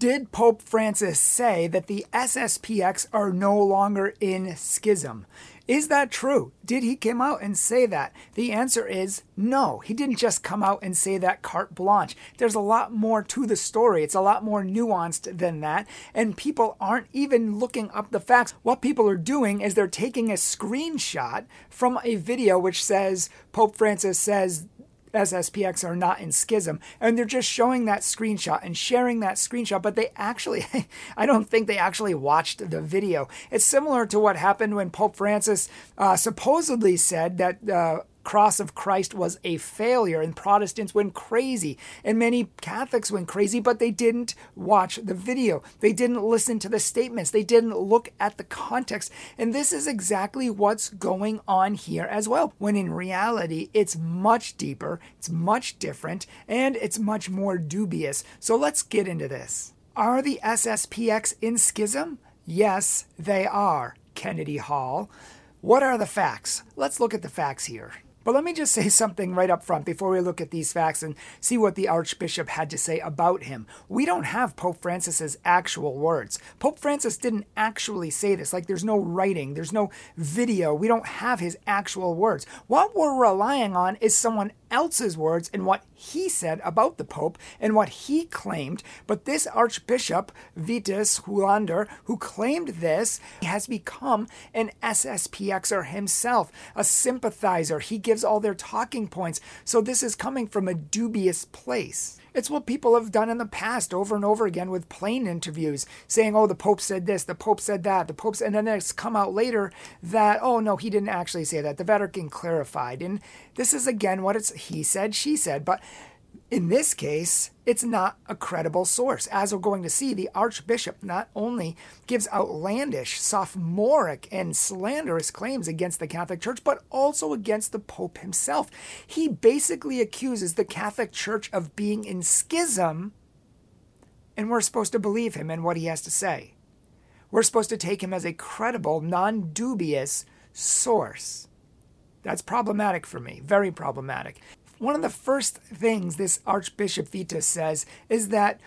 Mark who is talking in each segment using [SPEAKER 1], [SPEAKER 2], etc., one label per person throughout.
[SPEAKER 1] Did Pope Francis say that the SSPX are no longer in schism? Is that true? Did he come out and say that? The answer is no. He didn't just come out and say that carte blanche. There's a lot more to the story. It's a lot more nuanced than that. And people aren't even looking up the facts. What people are doing is they're taking a screenshot from a video which says Pope Francis says SSPX are not in schism. And they're just showing that screenshot and sharing that screenshot, but they actually, I don't think they actually watched the video. It's similar to what happened when Pope Francis uh, supposedly said that uh, cross of Christ was a failure, and Protestants went crazy, and many Catholics went crazy, but they didn't watch the video. They didn't listen to the statements. They didn't look at the context. And this is exactly what's going on here as well, when in reality, it's much deeper, it's much different, and it's much more dubious. So let's get into this. Are the SSPX in schism? Yes, they are, Kennedy Hall. What are the facts? Let's look at the facts here. But let me just say something right up front before we look at these facts and see what the Archbishop had to say about him. We don't have Pope Francis's actual words. Pope Francis didn't actually say this. Like there's no writing, there's no video. We don't have his actual words. What we're relying on is someone else's words and what he said about the Pope and what he claimed. But this Archbishop, Vitus Huonder, who claimed this, has become an SSPXer himself, a sympathizer. He gives all their talking points. So this is coming from a dubious place. It's what people have done in the past over and over again with plane interviews, saying, oh, the Pope said this, the Pope said that, the Pope, and then it's come out later that, oh, no, he didn't actually say that. The Vatican clarified. And this is again what it's he said, she said. But in this case, it's not a credible source. As we're going to see, the Archbishop not only gives outlandish, sophomoric, and slanderous claims against the Catholic Church, but also against the Pope himself. He basically accuses the Catholic Church of being in schism, and we're supposed to believe him and what he has to say. We're supposed to take him as a credible, non dubious source. That's problematic for me, very problematic. One of the first things this Archbishop Vitus says is that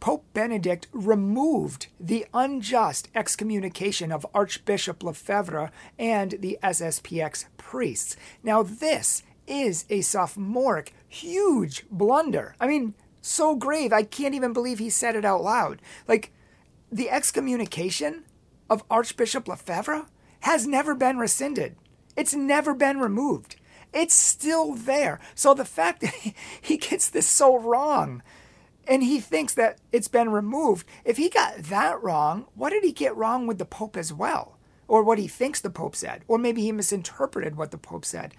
[SPEAKER 1] Pope Benedict removed the unjust excommunication of Archbishop Lefebvre and the SSPX priests. Now, this is a sophomoric, huge blunder. I mean, so grave, I can't even believe he said it out loud. Like, the excommunication of Archbishop Lefebvre has never been rescinded, it's never been removed. It's still there. So the fact that he gets this so wrong and he thinks that it's been removed, if he got that wrong, what did he get wrong with the Pope as well? Or what he thinks the Pope said? Or maybe he misinterpreted what the Pope said.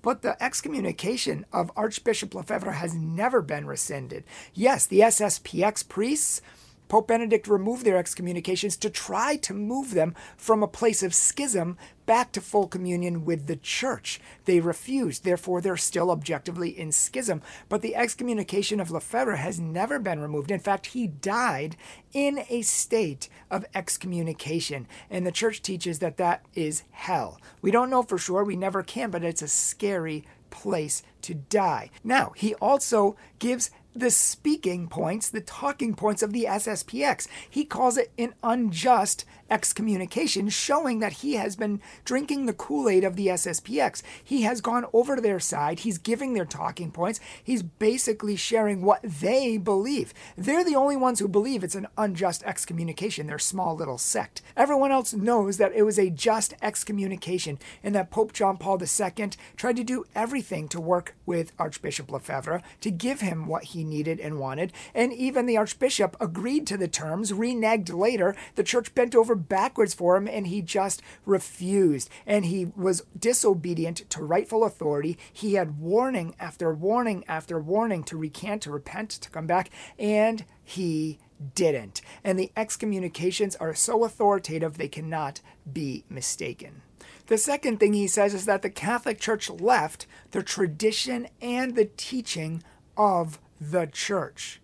[SPEAKER 1] But the excommunication of Archbishop Lefebvre has never been rescinded. Yes, the SSPX priests Pope Benedict removed their excommunications to try to move them from a place of schism back to full communion with the church. They refused, therefore, they're still objectively in schism. But the excommunication of Lefebvre has never been removed. In fact, he died in a state of excommunication. And the church teaches that that is hell. We don't know for sure, we never can, but it's a scary place to die. Now, he also gives the speaking points, the talking points of the SSPX. He calls it an unjust excommunication, showing that he has been drinking the Kool Aid of the SSPX. He has gone over to their side, he's giving their talking points, he's basically sharing what they believe. They're the only ones who believe it's an unjust excommunication, their small little sect. Everyone else knows that it was a just excommunication and that Pope John Paul II tried to do everything to work with Archbishop Lefebvre to give him what he needed and wanted. And even the Archbishop agreed to the terms, reneged later. The church bent over backwards for him and he just refused. And he was disobedient to rightful authority. He had warning after warning after warning to recant, to repent, to come back, and he didn't. And the excommunications are so authoritative they cannot be mistaken. The second thing he says is that the Catholic Church left the tradition and the teaching of the church.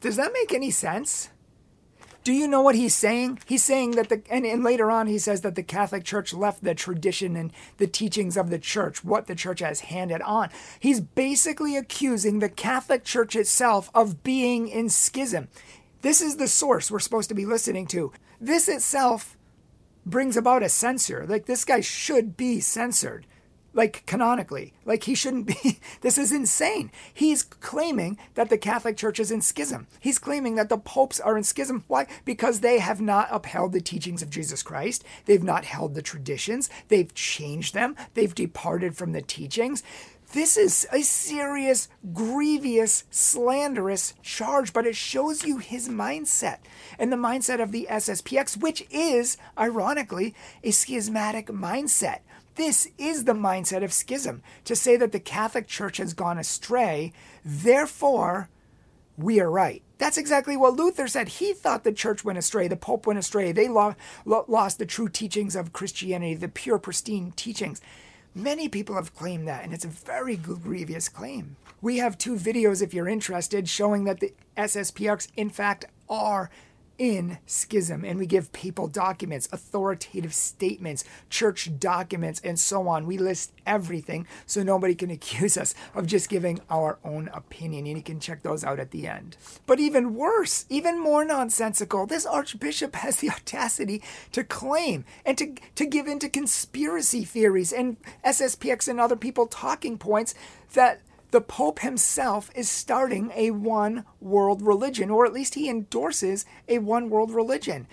[SPEAKER 1] Does that make any sense? Do you know what he's saying? He's saying that the, and, and later on he says that the Catholic Church left the tradition and the teachings of the church, what the church has handed on. He's basically accusing the Catholic Church itself of being in schism. This is the source we're supposed to be listening to. This itself brings about a censor. Like, this guy should be censored like canonically. Like he shouldn't be. this is insane. He's claiming that the Catholic Church is in schism. He's claiming that the popes are in schism. Why? Because they have not upheld the teachings of Jesus Christ. They've not held the traditions. They've changed them. They've departed from the teachings. This is a serious, grievous, slanderous charge, but it shows you his mindset and the mindset of the SSPX, which is, ironically, a schismatic mindset. This is the mindset of schism to say that the Catholic Church has gone astray, therefore, we are right. That's exactly what Luther said. He thought the church went astray, the Pope went astray, they lo- lo- lost the true teachings of Christianity, the pure, pristine teachings. Many people have claimed that, and it's a very grievous claim. We have two videos, if you're interested, showing that the SSPX, in fact, are in schism and we give people documents, authoritative statements, church documents, and so on. We list everything so nobody can accuse us of just giving our own opinion. And you can check those out at the end. But even worse, even more nonsensical, this archbishop has the audacity to claim and to, to give into conspiracy theories and SSPX and other people talking points that the Pope himself is starting a one world religion, or at least he endorses a one world religion.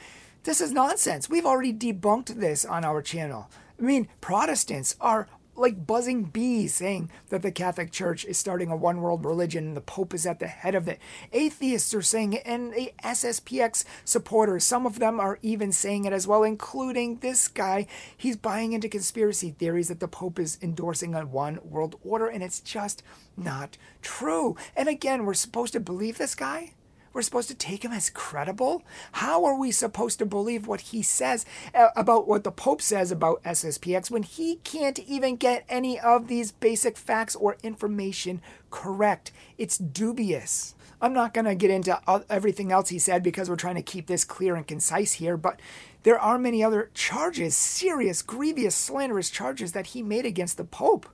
[SPEAKER 1] This is nonsense. We've already debunked this on our channel. I mean, Protestants are like buzzing bees saying that the Catholic Church is starting a one world religion and the Pope is at the head of it. Atheists are saying it, and the SSPX supporters, some of them are even saying it as well, including this guy. He's buying into conspiracy theories that the Pope is endorsing a one world order, and it's just not true. And again, we're supposed to believe this guy? We're supposed to take him as credible? How are we supposed to believe what he says uh, about what the Pope says about SSPX when he can't even get any of these basic facts or information correct? It's dubious. I'm not going to get into everything else he said because we're trying to keep this clear and concise here, but there are many other charges, serious, grievous, slanderous charges that he made against the Pope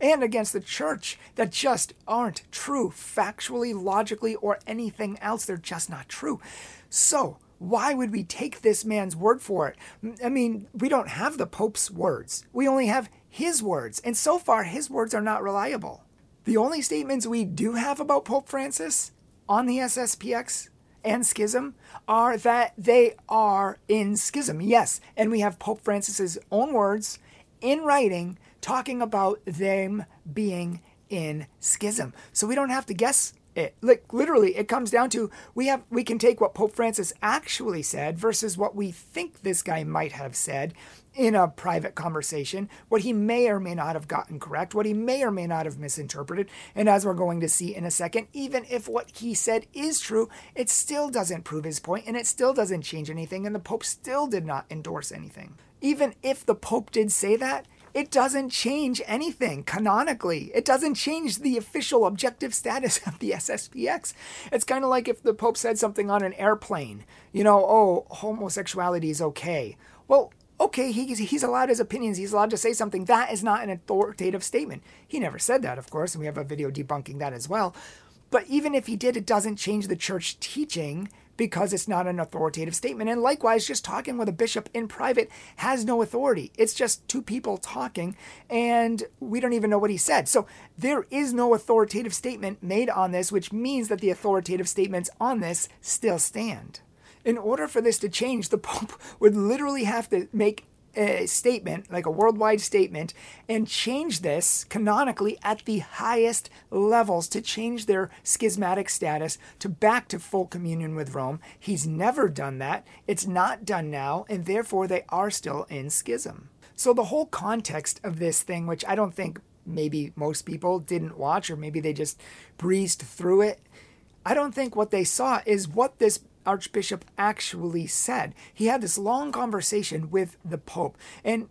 [SPEAKER 1] and against the church that just aren't true, factually, logically, or anything else. They're just not true. So, why would we take this man's word for it? I mean, we don't have the Pope's words, we only have his words. And so far, his words are not reliable. The only statements we do have about Pope Francis on the SSPX and schism are that they are in schism. Yes, and we have Pope Francis's own words in writing talking about them being in schism. So we don't have to guess it. Like literally, it comes down to we have we can take what Pope Francis actually said versus what we think this guy might have said in a private conversation, what he may or may not have gotten correct, what he may or may not have misinterpreted. And as we're going to see in a second, even if what he said is true, it still doesn't prove his point and it still doesn't change anything, and the Pope still did not endorse anything. Even if the Pope did say that, it doesn't change anything canonically. It doesn't change the official objective status of the SSPX. It's kind of like if the Pope said something on an airplane, you know, oh, homosexuality is okay. Well, okay, he's, he's allowed his opinions, he's allowed to say something. That is not an authoritative statement. He never said that, of course, and we have a video debunking that as well. But even if he did, it doesn't change the church teaching because it's not an authoritative statement. And likewise, just talking with a bishop in private has no authority. It's just two people talking, and we don't even know what he said. So there is no authoritative statement made on this, which means that the authoritative statements on this still stand. In order for this to change, the Pope would literally have to make a statement, like a worldwide statement, and change this canonically at the highest levels to change their schismatic status to back to full communion with Rome. He's never done that. It's not done now, and therefore they are still in schism. So the whole context of this thing, which I don't think maybe most people didn't watch, or maybe they just breezed through it. I don't think what they saw is what this Archbishop actually said. He had this long conversation with the Pope, and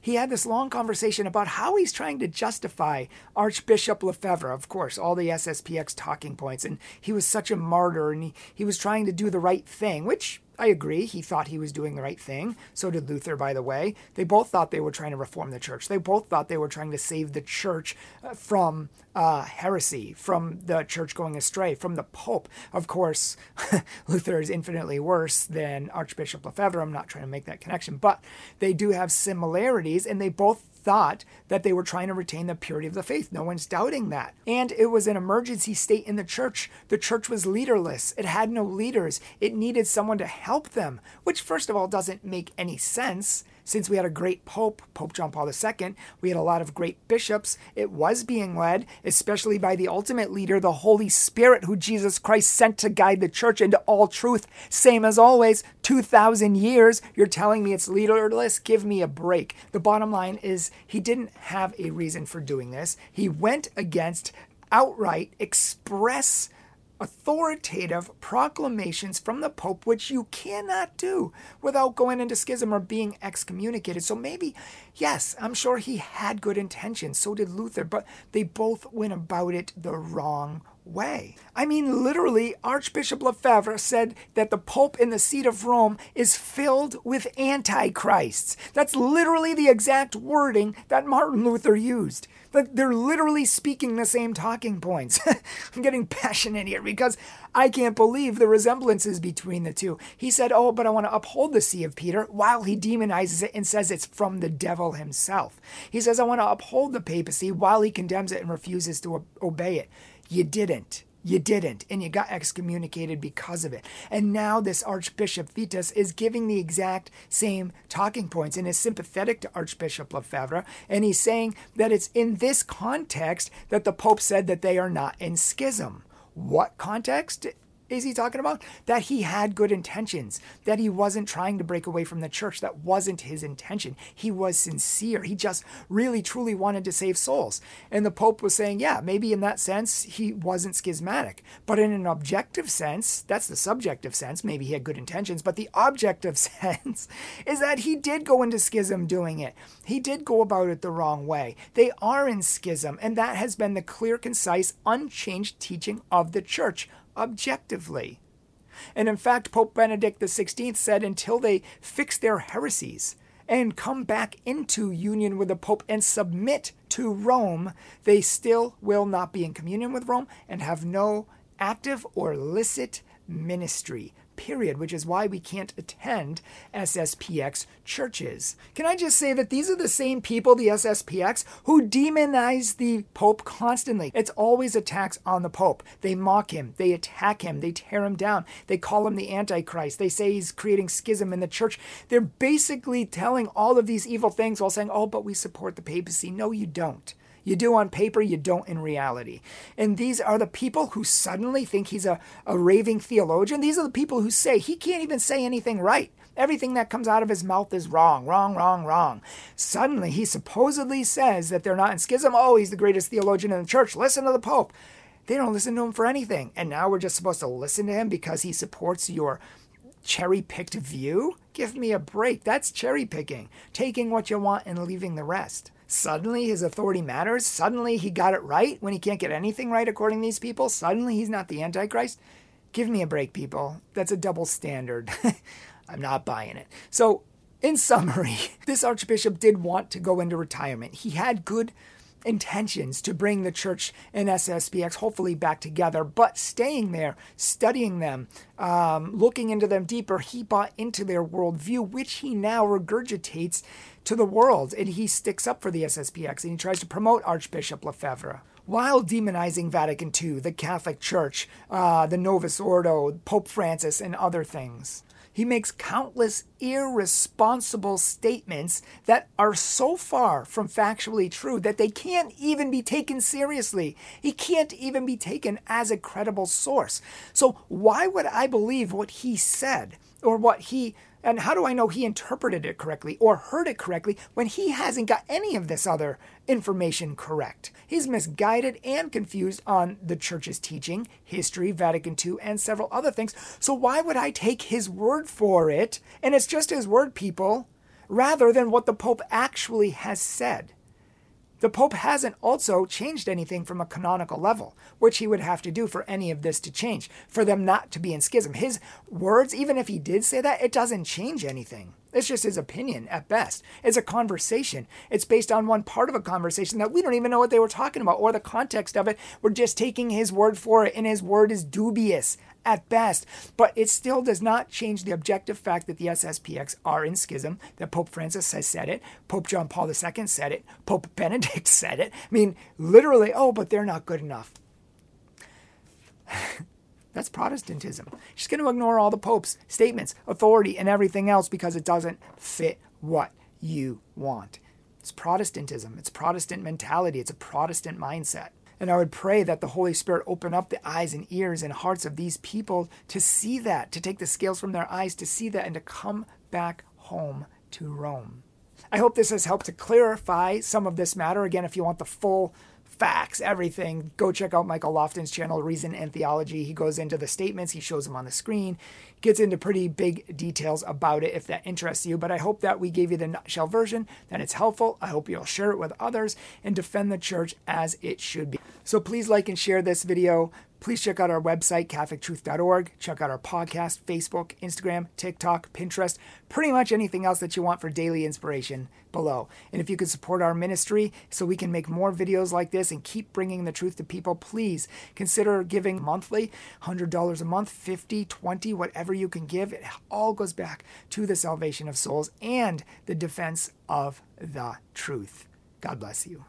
[SPEAKER 1] he had this long conversation about how he's trying to justify Archbishop Lefebvre, of course, all the SSPX talking points, and he was such a martyr, and he, he was trying to do the right thing, which I agree. He thought he was doing the right thing. So did Luther, by the way. They both thought they were trying to reform the church. They both thought they were trying to save the church uh, from uh, heresy, from the church going astray, from the Pope. Of course, Luther is infinitely worse than Archbishop Lefebvre. I'm not trying to make that connection, but they do have similarities, and they both thought that they were trying to retain the purity of the faith. No one's doubting that. And it was an emergency state in the church. The church was leaderless, it had no leaders. It needed someone to help them, which, first of all, doesn't make any sense since we had a great Pope, Pope John Paul II, we had a lot of great bishops. It was being led, especially by the ultimate leader, the Holy Spirit, who Jesus Christ sent to guide the church into all truth. Same as always, 2,000 years. You're telling me it's leaderless? Give me a break. The bottom line is he didn't have a reason for doing this. He went against outright express authoritative proclamations from the Pope, which you cannot do without going into schism or being excommunicated. So maybe, yes, I'm sure he had good intentions. So did Luther, but they both went about it the wrong way. I mean, literally, Archbishop Lefebvre said that the Pope in the seat of Rome is filled with antichrists. That's literally the exact wording that Martin Luther used. They're literally speaking the same talking points. I'm getting passionate here because I can't believe the resemblances between the two. He said, Oh, but I want to uphold the See of Peter, while he demonizes it and says it's from the devil himself. He says, I want to uphold the papacy while he condemns it and refuses to obey it. You didn't. You didn't, and you got excommunicated because of it. And now this Archbishop Vitus is giving the exact same talking points and is sympathetic to Archbishop Lefebvre. And he's saying that it's in this context that the Pope said that they are not in schism. What context is he talking about? That he had good intentions, that he wasn't trying to break away from the church. That wasn't his intention. He was sincere. He just really, truly wanted to save souls. And the Pope was saying, yeah, maybe in that sense, he wasn't schismatic. But in an objective sense, that's the subjective sense, maybe he had good intentions, but the objective sense is that he did go into schism doing it. He did go about it the wrong way. They are in schism, and that has been the clear, concise, unchanged teaching of the church objectively. And in fact, Pope Benedict XVI said until they fix their heresies and come back into union with the Pope and submit to Rome, they still will not be in communion with Rome and have no active or licit ministry period, which is why we can't attend SSPX churches. Can I just say that these are the same people, the SSPX, who demonize the Pope constantly? It's always attacks on the Pope. They mock him, they attack him, they tear him down, they call him the Antichrist, they say he's creating schism in the church. They're basically telling all of these evil things while saying, oh, but we support the papacy. No, you don't. You do on paper, you don't in reality. And these are the people who suddenly think he's a, a raving theologian. These are the people who say he can't even say anything right. Everything that comes out of his mouth is wrong, wrong, wrong, wrong. Suddenly, he supposedly says that they're not in schism. Oh, he's the greatest theologian in the church. Listen to the Pope. They don't listen to him for anything. And now we're just supposed to listen to him because he supports your cherry picked view? Give me a break. That's cherry picking, taking what you want and leaving the rest. Suddenly his authority matters. Suddenly he got it right when he can't get anything right according to these people. Suddenly he's not the Antichrist. Give me a break, people. That's a double standard. I'm not buying it. So, in summary, this archbishop did want to go into retirement. He had good intentions to bring the church and SSPX hopefully back together, but staying there, studying them, um, looking into them deeper, he bought into their worldview, which he now regurgitates to the world. And he sticks up for the SSPX and he tries to promote Archbishop Lefebvre while demonizing Vatican II, the Catholic Church, uh, the Novus Ordo, Pope Francis, and other things. He makes countless irresponsible statements that are so far from factually true that they can't even be taken seriously. He can't even be taken as a credible source. So, why would I believe what he said or what he and how do I know he interpreted it correctly or heard it correctly when he hasn't got any of this other information correct? He's misguided and confused on the church's teaching, history, Vatican II, and several other things. So why would I take his word for it? And it's just his word, people, rather than what the Pope actually has said. The Pope hasn't also changed anything from a canonical level, which he would have to do for any of this to change, for them not to be in schism. His words, even if he did say that, it doesn't change anything. It's just his opinion at best. It's a conversation. It's based on one part of a conversation that we don't even know what they were talking about or the context of it. We're just taking his word for it, and his word is dubious at best. But it still does not change the objective fact that the SSPX are in schism, that Pope Francis has said it, Pope John Paul II said it, Pope Benedict said it. I mean, literally, oh, but they're not good enough. That's Protestantism. She's going to ignore all the Pope's statements, authority, and everything else because it doesn't fit what you want. It's Protestantism. It's Protestant mentality. It's a Protestant mindset. And I would pray that the Holy Spirit open up the eyes and ears and hearts of these people to see that, to take the scales from their eyes, to see that, and to come back home to Rome. I hope this has helped to clarify some of this matter. Again, if you want the full facts, everything, go check out Michael Lofton's channel, Reason and Theology. He goes into the statements, he shows them on the screen, gets into pretty big details about it if that interests you. But I hope that we gave you the nutshell version, that it's helpful. I hope you'll share it with others and defend the church as it should be. So please like and share this video. Please check out our website, CatholicTruth.org. Check out our podcast, Facebook, Instagram, TikTok, Pinterest, pretty much anything else that you want for daily inspiration below. And if you could support our ministry so we can make more videos like this and keep bringing the truth to people, please consider giving monthly $100 a month, 50, 20, whatever you can give. It all goes back to the salvation of souls and the defense of the truth. God bless you.